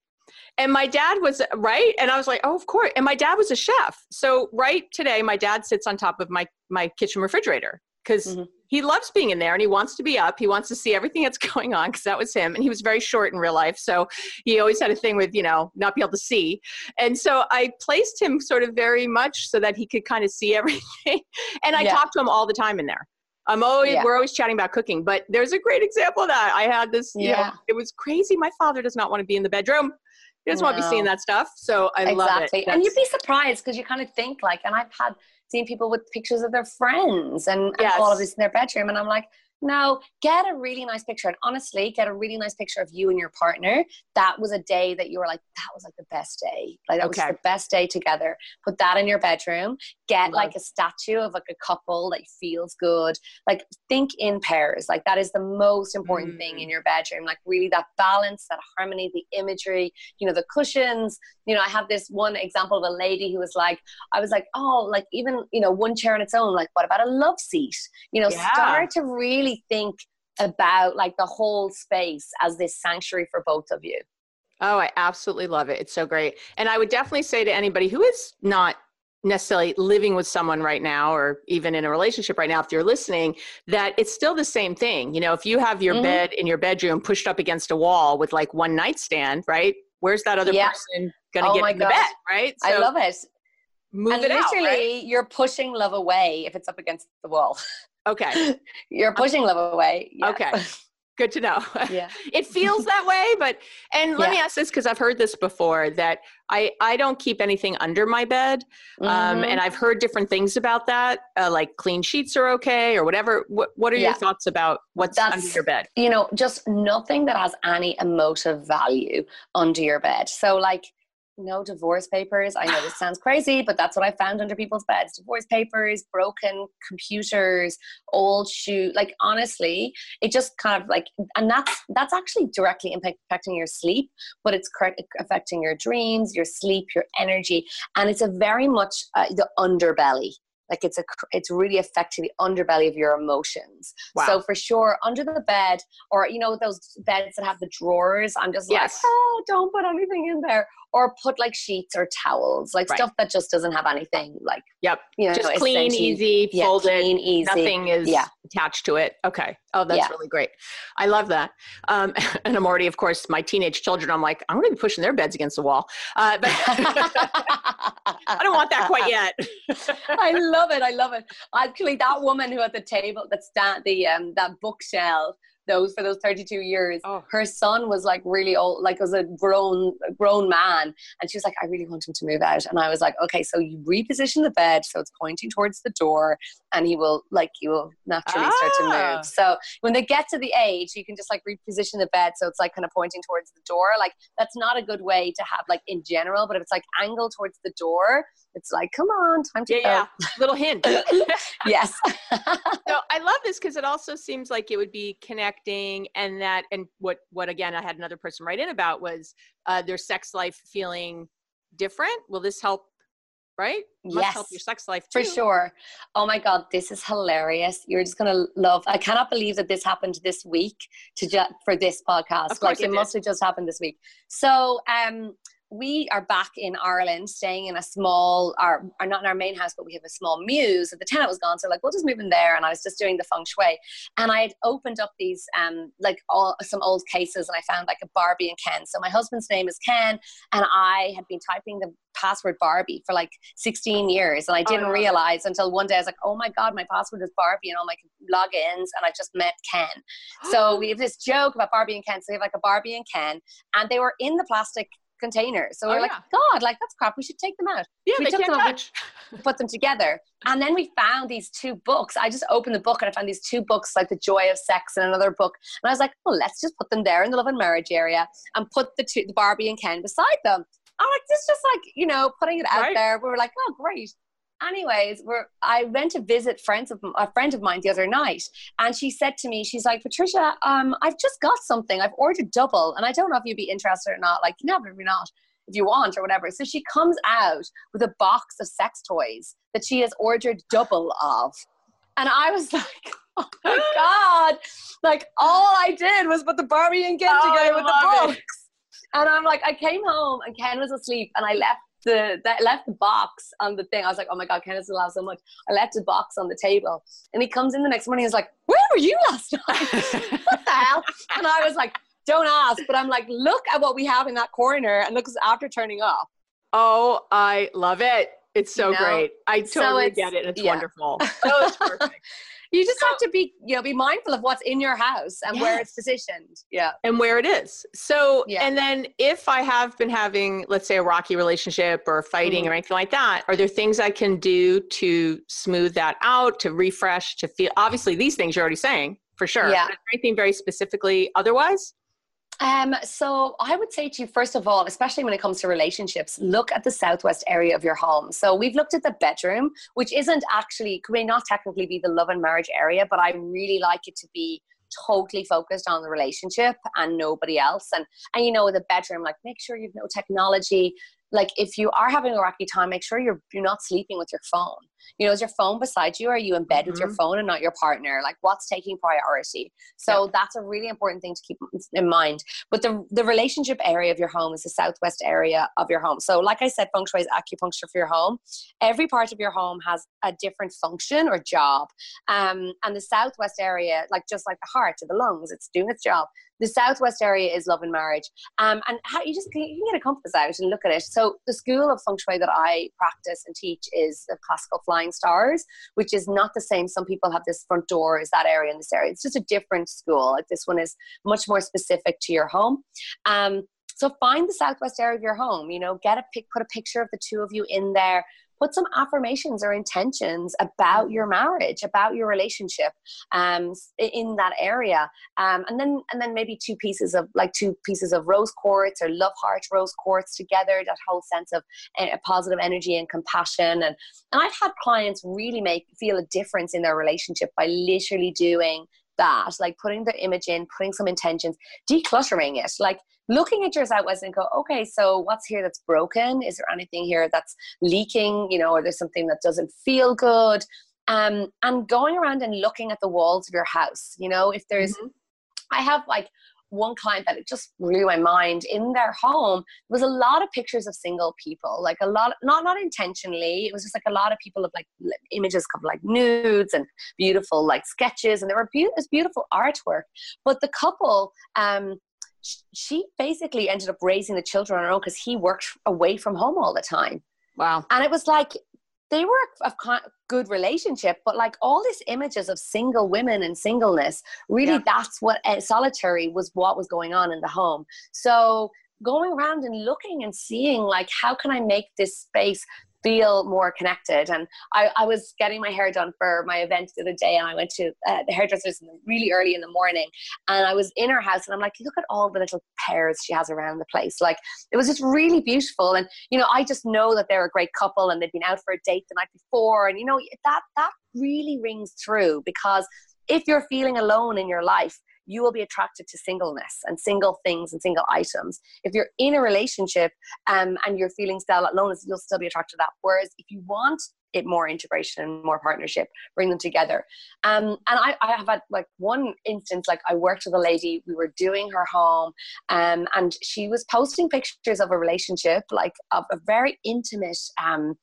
Speaker 2: And my dad was right, and I was like, "Oh, of course." And my dad was a chef, so right today, my dad sits on top of my my kitchen refrigerator because mm-hmm he loves being in there and he wants to be up. He wants to see everything that's going on because that was him. And he was very short in real life. So he always had a thing with, you know, not be able to see. And so I placed him sort of very much so that he could kind of see everything. and I yeah. talked to him all the time in there. I'm always yeah. we're always chatting about cooking, but there's a great example of that. I had this, yeah. you know, it was crazy. My father does not want to be in the bedroom. You just no. want to be seeing that stuff. So I
Speaker 4: exactly.
Speaker 2: love it.
Speaker 4: And you'd be surprised because you kind of think like, and I've had seen people with pictures of their friends and, and all of this in their bedroom, and I'm like, no, get a really nice picture. And honestly, get a really nice picture of you and your partner. That was a day that you were like, that was like the best day. Like that okay. was the best day together. Put that in your bedroom. Get Love. like a statue of like a couple that feels good. Like think in pairs. Like that is the most important mm. thing in your bedroom. Like really that balance, that harmony, the imagery, you know, the cushions. You know, I have this one example of a lady who was like, I was like, oh, like even, you know, one chair on its own, like what about a love seat? You know, yeah. start to really really think about like the whole space as this sanctuary for both of you.
Speaker 2: Oh, I absolutely love it. It's so great. And I would definitely say to anybody who is not necessarily living with someone right now or even in a relationship right now if you're listening that it's still the same thing you know if you have your mm-hmm. bed in your bedroom pushed up against a wall with like one nightstand right where's that other yeah. person gonna oh get in the bed right
Speaker 4: so i love it
Speaker 2: move
Speaker 4: and
Speaker 2: it
Speaker 4: literally
Speaker 2: out, right?
Speaker 4: you're pushing love away if it's up against the wall
Speaker 2: Okay.
Speaker 4: You're pushing love away.
Speaker 2: Yeah. Okay. Good to know.
Speaker 4: Yeah.
Speaker 2: it feels that way, but and let yeah. me ask this because I've heard this before that I I don't keep anything under my bed, um, mm-hmm. um, and I've heard different things about that, uh, like clean sheets are okay or whatever. What What are yeah. your thoughts about what's That's, under your bed?
Speaker 4: You know, just nothing that has any emotive value under your bed. So like no divorce papers. I know this sounds crazy, but that's what I found under people's beds. Divorce papers, broken computers, old shoe. Like honestly, it just kind of like, and that's that's actually directly impacting your sleep, but it's correct, affecting your dreams, your sleep, your energy, and it's a very much uh, the underbelly like it's a it's really affecting the underbelly of your emotions wow. so for sure under the bed or you know those beds that have the drawers i'm just yes. like oh don't put anything in there or put like sheets or towels like right. stuff that just doesn't have anything like
Speaker 2: yep. you know just clean easy. yeah, folded. clean, easy. nothing is yeah. attached to it. Okay. Oh that's yeah. really great. I love that. Um, and i'm already of course my teenage children i'm like i'm going to be pushing their beds against the wall. Uh, but i don't want that quite yet.
Speaker 4: I love it i love it. Actually that woman who at the table that's that the um that bookshelf those for those 32 years. Oh. Her son was like really old, like was a grown grown man, and she was like, I really want him to move out. And I was like, okay, so you reposition the bed so it's pointing towards the door, and he will like he will naturally ah. start to move. Ah. So when they get to the age, you can just like reposition the bed so it's like kind of pointing towards the door. Like that's not a good way to have like in general, but if it's like angled towards the door, it's like, come on, time to
Speaker 2: yeah,
Speaker 4: go.
Speaker 2: Yeah, little hint.
Speaker 4: yes.
Speaker 2: so I love this because it also seems like it would be connecting, and that, and what, what again, I had another person write in about was uh, their sex life feeling different. Will this help? Right? Must
Speaker 4: yes,
Speaker 2: help your sex life too.
Speaker 4: for sure. Oh my god, this is hilarious! You're just gonna love. I cannot believe that this happened this week to ju- for this podcast. like it, it must have just happened this week. So, um, we are back in Ireland, staying in a small, or, or not in our main house, but we have a small mews. And the tenant was gone, so like we'll just move in there. And I was just doing the feng shui, and I had opened up these um like all some old cases, and I found like a Barbie and Ken. So my husband's name is Ken, and I had been typing the password Barbie for like 16 years, and I didn't oh, realize until one day I was like, oh my god, my password is Barbie, and all my logins, and I just met Ken. so we have this joke about Barbie and Ken. So we have like a Barbie and Ken, and they were in the plastic containers. So oh, we're oh, like, yeah. God, like that's crap. We should take them out.
Speaker 2: Yeah,
Speaker 4: so
Speaker 2: we took them
Speaker 4: touch. out, put them together, and then we found these two books. I just opened the book and I found these two books, like The Joy of Sex and another book. And I was like, well, let's just put them there in the love and marriage area and put the two, the Barbie and Ken beside them. I'm like, this is just like you know, putting it out right. there. We were like, oh, great anyways, we're, I went to visit friends of a friend of mine the other night, and she said to me, she's like, Patricia, um, I've just got something. I've ordered double, and I don't know if you'd be interested or not. Like, you never, you're not if you want or whatever. So she comes out with a box of sex toys that she has ordered double of. And I was like, oh my God. Like all I did was put the Barbie and Ken oh, together with the books. It. And I'm like, I came home and Ken was asleep and I left the that left the box on the thing. I was like, oh my god, Kenneth will have so much. I left the box on the table, and he comes in the next morning. He's like, where were you last night? what the hell? And I was like, don't ask. But I'm like, look at what we have in that corner, and look after turning off.
Speaker 2: Oh, I love it. It's so you know? great. I totally so get it. It's yeah. wonderful. Oh, it's perfect.
Speaker 4: You just have to be you know be mindful of what's in your house and yes. where it's positioned yeah
Speaker 6: and where it is so yeah. and then if i have been having let's say a rocky relationship or fighting mm-hmm. or anything like that are there things i can do to smooth that out to refresh to feel obviously these things you're already saying for sure yeah anything very specifically otherwise
Speaker 4: um, so I would say to you, first of all, especially when it comes to relationships, look at the southwest area of your home. So we've looked at the bedroom, which isn't actually, may not technically be the love and marriage area, but I really like it to be totally focused on the relationship and nobody else. And and you know, the bedroom, like make sure you've no technology, like if you are having a rocky time make sure you're you're not sleeping with your phone. You know is your phone beside you? Or are you in bed mm-hmm. with your mm-hmm. phone and not your partner? Like what's taking priority? So yeah. that's a really important thing to keep in mind. But the the relationship area of your home is the southwest area of your home. So like i said feng shui is acupuncture for your home. Every part of your home has a different function or job. Um, and the southwest area like just like the heart or the lungs it's doing its job the southwest area is love and marriage. Um, and how you just you can get a compass out and look at it. So the school of feng shui that i practice and teach is the classical flying stars which is not the same. Some people have this front door is that area in this area. It's just a different school. Like this one is much more specific to your home. Um, so find the southwest area of your home you know get a pic put a picture of the two of you in there put some affirmations or intentions about your marriage about your relationship um, in that area. Um, and then and then maybe two pieces of like two pieces of rose quartz or love heart rose quartz together that whole sense of a positive energy and compassion. And, and i've had clients really make feel a difference in their relationship by literally doing that, like putting the image in, putting some intentions, decluttering it, like looking at your Southwest and go, okay, so what's here that's broken? Is there anything here that's leaking? You know, or there's something that doesn't feel good? Um, and going around and looking at the walls of your house, you know, if there's, mm-hmm. I have like one client that it just blew my mind. In their home was a lot of pictures of single people like a lot not not intentionally. It was just like a lot of people of like images of like nudes and beautiful like sketches and there were be- beautiful artwork. But the couple um she basically ended up raising the children on her own because he worked away from home all the time.
Speaker 6: Wow.
Speaker 4: And it was like they were a, good relationship but like all these images of single women and singleness really yeah. that's what uh, solitary was what was going on in the home so going around and looking and seeing like how can i make this space feel more connected. And I, I was getting my hair done for my event the other day, and I went to uh, the hairdresser's really early in the morning. And I was in her house, and I'm like, look at all the little pears she has around the place. Like it was just really beautiful. And you know, I just know that they're a great couple, and they've been out for a date the night before. And you know, that that really rings through because if you're feeling alone in your life you will be attracted to singleness and single things and single items. If you're in a relationship um, and you're feeling still alone, you'll still be attracted to that. Whereas if you want it more integration and more partnership, bring them together. Um, and I, I, have had like one instance, like I worked with a lady, we were doing her home, um, and she was posting pictures of a relationship, like of a very intimate, um,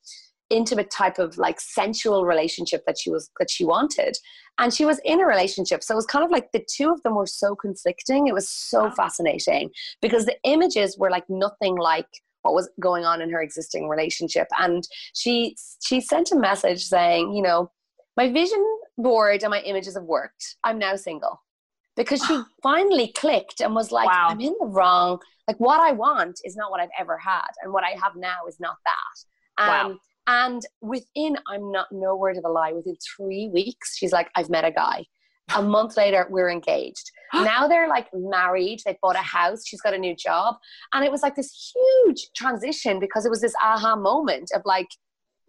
Speaker 4: intimate type of like sensual relationship that she was that she wanted. And she was in a relationship so it was kind of like the two of them were so conflicting. It was so fascinating because the images were like nothing like what was going on in her existing relationship. And she she sent a message saying you know my vision board and my images have worked. I'm now single. Because she finally clicked and was like wow. i'm in the wrong. Like what i want is not what i've ever had and what i have now is not that. Um, wow. And within, I'm not no word of a lie, within three weeks, she's like, I've met a guy. A month later, we're engaged. now they're like married. They bought a house. She's got a new job. And it was like this huge transition because it was this aha moment of like,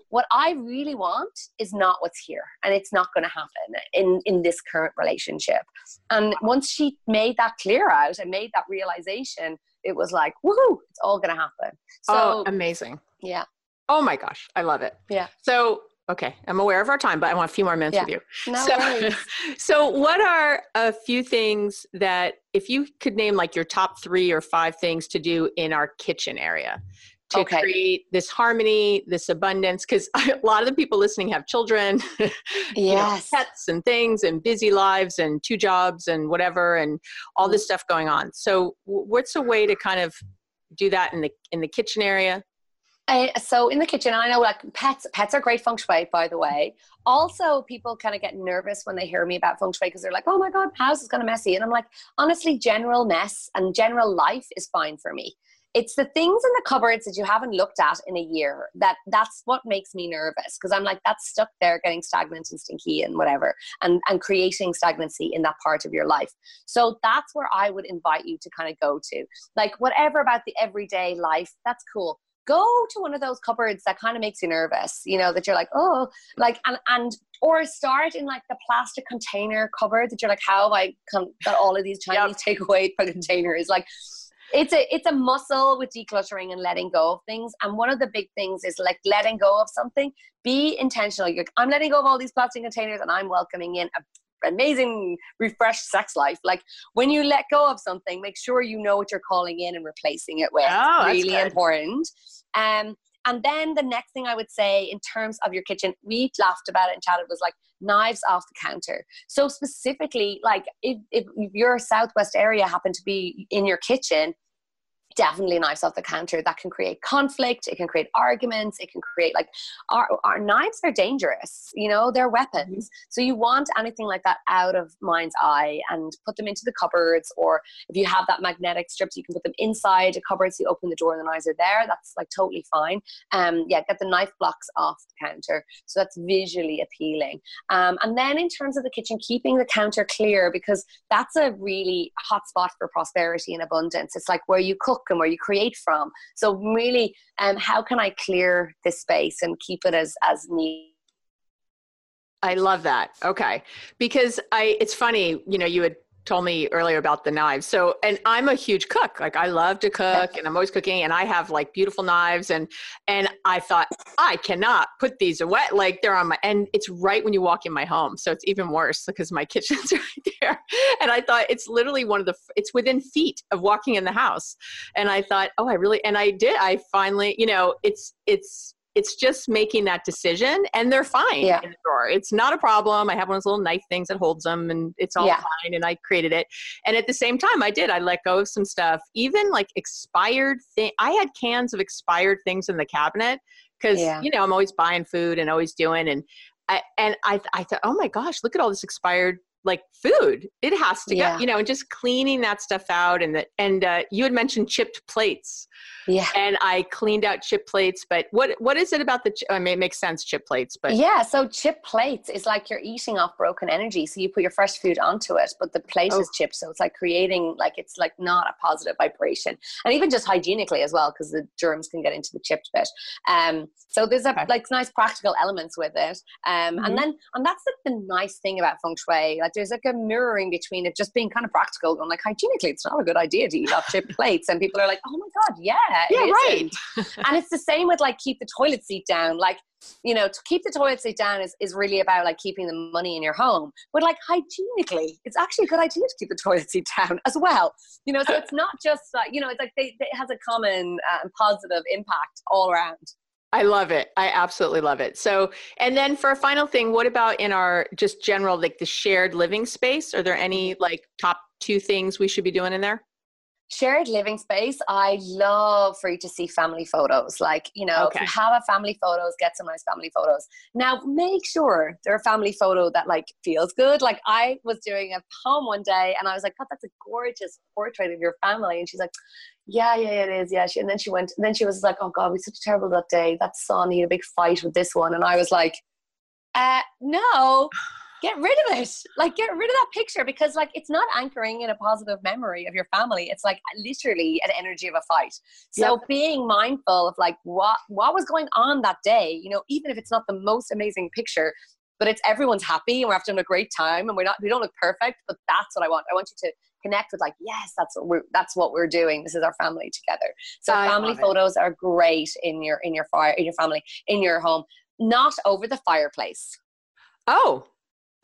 Speaker 4: what I really want is not what's here, and it's not going to happen in in this current relationship. And once she made that clear out and made that realization, it was like, woohoo, it's all going to happen. Oh, so
Speaker 6: oh, amazing.
Speaker 4: Yeah.
Speaker 6: Oh my gosh, I love it.
Speaker 4: Yeah.
Speaker 6: So, okay, I'm aware of our time, but I want a few more minutes
Speaker 4: yeah.
Speaker 6: with you.
Speaker 4: No
Speaker 6: so,
Speaker 4: worries.
Speaker 6: so, what are a few things that, if you could name like your top three or five things to do in our kitchen area to okay. create this harmony, this abundance? Because a lot of the people listening have children,
Speaker 4: yes. know,
Speaker 6: pets, and things, and busy lives, and two jobs, and whatever, and all this mm. stuff going on. So, what's a way to kind of do that in the in the kitchen area
Speaker 4: Uh, so in the kitchen, I know like pets, pets are great feng shui, by the way. Also, people kind of get nervous when they hear me about feng shui because they're like, "Oh my god, house is kind of messy," and I'm like, honestly, general mess and general life is fine for me. It's the things in the cupboards that you haven't looked at in a year that that's what makes me nervous because I'm like that's stuck there getting stagnant and stinky and whatever and and creating stagnancy in that part of your life. So that's where I would invite you to kind of go to. Like whatever about the everyday life, that's cool go to one of those cupboards that kind of makes you nervous you know that you're like oh like and and or start in like the plastic container cupboard that you're like how have i come, got all of these chinese yep. takeaway containers? Like it's a it's a muscle with decluttering and letting go of things and one of the big things is like letting go of something. Be intentional. You're, i'm letting go of all these plastic containers and i'm welcoming in a amazing refreshed sex life. Like when you let go of something make sure you know what you're calling in and replacing it with. Oh, really important. Um and then the next thing I would say in terms of your kitchen, we laughed about it and chatted was like knives off the counter. So specifically, like if, if your southwest area happened to be in your kitchen, definitely knives off the counter that can create conflict it can create arguments it can create like our, our knives are dangerous you know they're weapons. Mm-hmm. so you want anything like that out of mind's eye and put them into the cupboards or if you have that magnetic strips you can put them inside a cupboard so you open the door and the knives are there that's like totally fine. Um yeah get the knife blocks off the counter so that's visually appealing. Um, and then in terms of the kitchen keeping the counter clear because that's a really hot spot for prosperity and abundance. It's like where you cook and where you create from. So really, um, how can I clear this space and keep it as as neat?
Speaker 2: I love that. Okay, because I it's funny, you know, you had told me earlier about the knives. So, and I'm a huge cook. Like I love to cook and I'm always cooking and I have like beautiful knives and and I thought I cannot put these away like they're on my and it's right when you walk in my home. So it's even worse because my kitchen's right there. And I thought it's literally one of the it's within feet of walking in the house. And I thought, "Oh, I really and I did I finally, you know, it's it's it's just making that decision and they're fine yeah. in the drawer. It's not a problem. I have one of those little knife things that holds them and it's all yeah. fine and I created it. And at the same time I did, I let go of some stuff, even like expired thing. I had cans of expired things in the cabinet because, yeah. you know, I'm always buying food and always doing, and I, and I, I thought, oh my gosh, look at all this expired like food it has to yeah. go you know and just cleaning that stuff out and that and uh, you had mentioned chipped plates yeah and i cleaned out chip plates but what what is it about the i mean it makes sense chip plates but
Speaker 4: yeah so chip plates is like you're eating off broken energy so you put your fresh food onto it but the plate oh. is chipped so it's like creating like it's like not a positive vibration and even just hygienically as well because the germs can get into the chipped bit um so there's a okay. like nice practical elements with it um mm-hmm. and then and that's the, the nice thing about feng shui like there's like a mirroring between it just being kind of practical and like hygienically it's not a good idea to eat off chipped plates and people are like oh my god yeah
Speaker 2: yeah right.
Speaker 4: and it's the same with like keep the toilet seat down like you know to keep the toilet seat down is, is really about like keeping the money in your home but like hygienically it's actually a good idea to keep the toilet seat down as well you know so it's not just like you know it's like they, it has a common uh, and positive impact all around
Speaker 2: I love it. I absolutely love it. So, and then for a final thing, what about in our just general, like the shared living space? Are there any like top two things we should be doing in there?
Speaker 4: Shared living space i love for you to see family photos. Like you know okay. if you have a family photos get some nice family photos. Now make sure they're a family photo that like feels good. Like i was doing a home one day and i was like god that's a gorgeous portrait of your family. And she's like yeah yeah it is. Yeah. She, and then she went and then she was like oh god we such a terrible that day. That son he had a big fight with this one. And i was like uh no get rid of it. Like get rid of that picture because like it's not anchoring in a positive memory of your family. It's like literally an energy of a fight. So yep. being mindful of like what what was going on that day you know even if it's not the most amazing picture but it's everyone's happy and we're having a great time and we're not we don't look perfect but that's what i want. I want you to connect with like yes that's what we're that's what we're doing. This is our family together. So I family photos are great in your in your fire in your family in your home not over the fireplace.
Speaker 2: Oh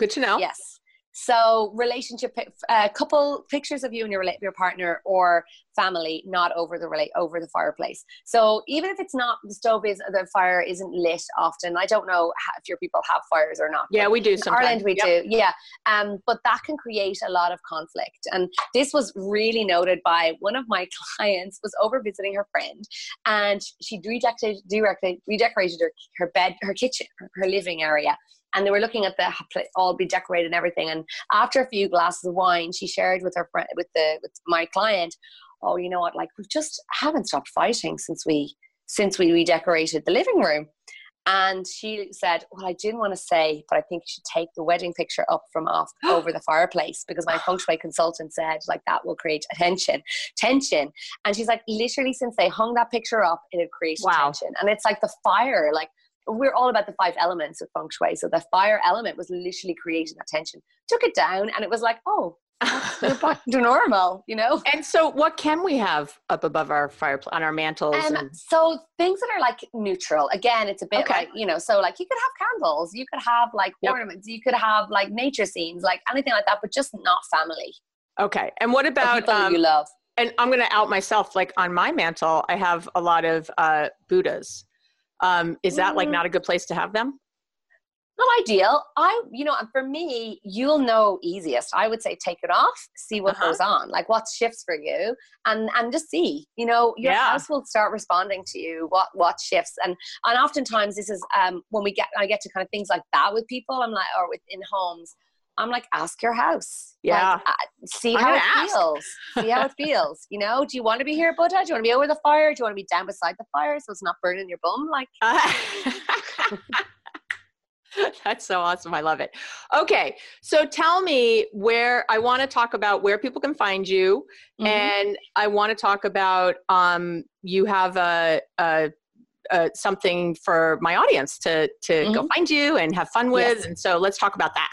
Speaker 2: Good to know.
Speaker 4: Yes. So relationship, a uh, couple pictures of you and your your partner or family, not over the relate over the fireplace. So even if it's not the stove is the fire isn't lit often. I don't know if your people have fires or not.
Speaker 2: Yeah, we do. Sometimes.
Speaker 4: Ireland, we yep. do. Yeah, um, but that can create a lot of conflict. And this was really noted by one of my clients. Was over visiting her friend, and she redecorated, redecorated her, her bed, her kitchen, her living area and they were looking at the all be decorated and everything. And after a few glasses of wine, she shared with her friend, with the with my client, oh, you know what? Like we just haven't stopped fighting since we since we redecorated the living room. And she said, Well, I didn't want to say, but I think you should take the wedding picture up from off over the fireplace because my feng shui consultant said, like, that will create tension. Tension. And she's like, literally, since they hung that picture up, it had created wow. tension. And it's like the fire, like, we're all about the five elements of feng shui. So the fire element was literally creating that tension. Took it down, and it was like, oh, we're back to normal, you know.
Speaker 2: And so, what can we have up above our fire on our mantles? Um, and-
Speaker 4: so things that are like neutral. Again, it's a bit okay. like you know. So like you could have candles, you could have like yep. ornaments, you could have like nature scenes, like anything like that, but just not family.
Speaker 2: Okay. And what about
Speaker 4: um, you love?
Speaker 2: And I'm going to out myself. Like on my mantle, I have a lot of uh, Buddhas. Um, is that like mm-hmm. not a good place to have them?
Speaker 4: Not ideal. I, you know, for me, you'll know easiest. I would say take it off, see what uh-huh. goes on, like what shifts for you, and and just see. You know, your yeah. house will start responding to you. What what shifts, and and oftentimes this is um when we get I get to kind of things like that with people. I'm like, or within homes. I'm like, ask your house.
Speaker 2: Yeah.
Speaker 4: Like, uh, see how it ask. feels. see how it feels. You know, do you want to be here, Buddha? Do you want to be over the fire? Do you want to be down beside the fire so it's not burning your bum? Like. Uh,
Speaker 2: That's so awesome. I love it. Okay. So tell me where I want to talk about where people can find you. Mm-hmm. And I want to talk about um, you have a, a, a, something for my audience to, to mm-hmm. go find you and have fun with. Yes. And so let's talk about that.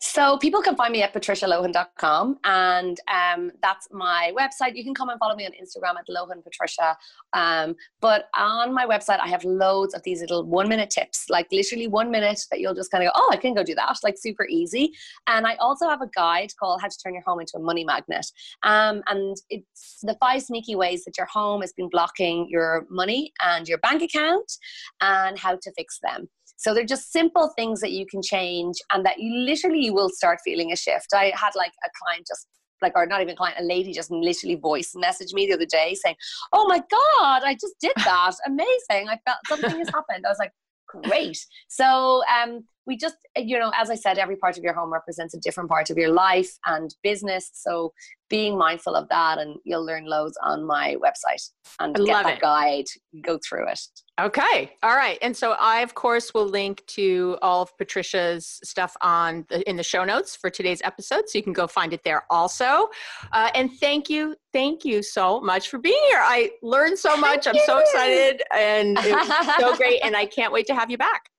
Speaker 4: So people can find me at patricialohan.com and um, that's my website. You can come and follow me on Instagram at Lohan Patricia. Um, but on my website, I have loads of these little one minute tips, like literally one minute that you'll just kind of go, oh, I can go do that, like super easy. And I also have a guide called How to Turn Your Home into a Money Magnet. Um, and it's the five sneaky ways that your home has been blocking your money and your bank account and how to fix them. So they're just simple things that you can change and that you literally will start feeling a shift. I had like a client just like or not even client, a lady just literally voice messaged me the other day saying, Oh my God, I just did that. Amazing. I felt something has happened. I was like, Great. So um we just you know as i said every part of your home represents a different part of your life and business. So being mindful of that and you'll learn loads on my website and I get that it. guide go through it.
Speaker 2: Okay all right. And so i of course will link to all of patricia's stuff on the, in the show notes for today's episode so you can go find it there also. Uh, and thank you thank you so much for being here. I learned so much. Thank i'm you. so excited and it was so great and i can't wait to have you back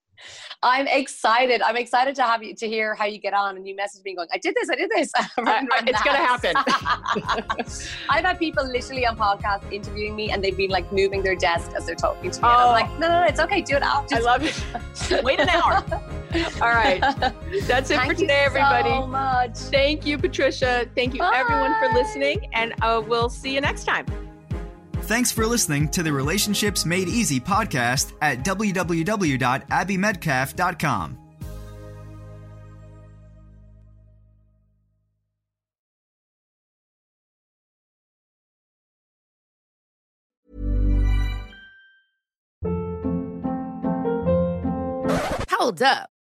Speaker 4: I'm excited. I'm excited to have you to hear how you get on. And you message me going, "I did this. I did this."
Speaker 2: it's gonna happen.
Speaker 4: I've had people literally on podcasts interviewing me, and they've been like moving their desk as they're talking to me. Oh. I'm like, "No, no, no, it's okay. Do it out."
Speaker 2: I love it. Wait an hour. All right. That's it
Speaker 4: Thank
Speaker 2: for today, everybody.
Speaker 4: So much.
Speaker 2: Thank you, Patricia. Thank you, Bye. everyone, for listening, and uh, we'll see you next time.
Speaker 3: Thanks for listening to the Relationships Made Easy podcast at www.abbymedcalf.com.
Speaker 5: Hold up.